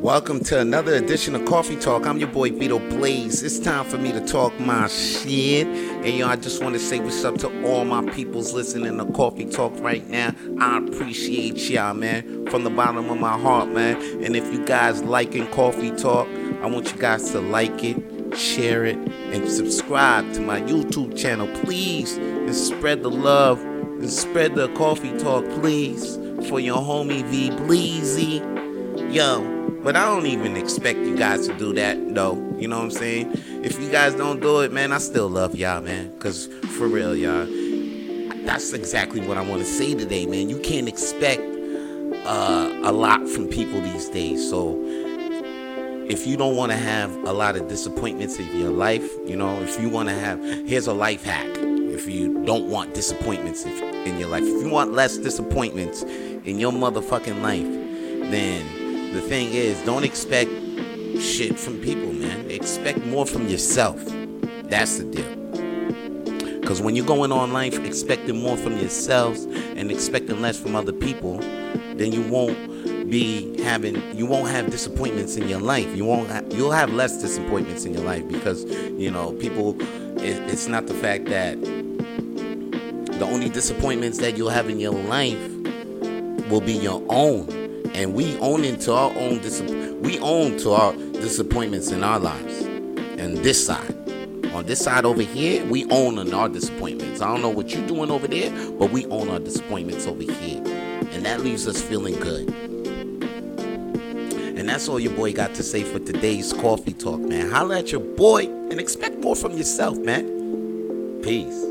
Welcome to another edition of Coffee Tawlk. I'm your boy Vito Blaze. It's time for me to talk my shit. And yo, I just want to say what's up to all my peoples listening to Coffee Tawlk right now. I appreciate y'all, man, from the bottom of my heart, man. And if you guys liking Coffee Tawlk, I want you guys to like it, share it, and subscribe to my YouTube channel, please. And spread the love and spread the Coffee Tawlk, please, for your homie V Bleezy. Yo, but I don't even expect you guys to do that, though. You know what I'm saying? If you guys don't do it, man, I still love y'all, man. Because for real, y'all, that's exactly what I want to say today, man. You can't expect uh, a lot from people these days. So if you don't want to have a lot of disappointments in your life, you know, if you want to have, here's a life hack. If you don't want disappointments in your life, if you want less disappointments in your motherfucking life, then the thing is, don't expect shit from people, man. Expect more from yourself. That's the deal. Because when you're going on life expecting more from yourselves and expecting less from other people, then you won't be having you won't have disappointments in your life. You won't ha- you'll have less disappointments in your life because you know people. It, it's not the fact that the only disappointments that you'll have in your life will be your own and we own into our own dis- we own to our disappointments in our lives. And this side on this side over here we own on our disappointments. I don't know what you're doing over there but we own our disappointments over here. And that leaves us feeling good. And that's all your boy got to say for today's coffee talk man. Holla at your boy and expect more from yourself man. Peace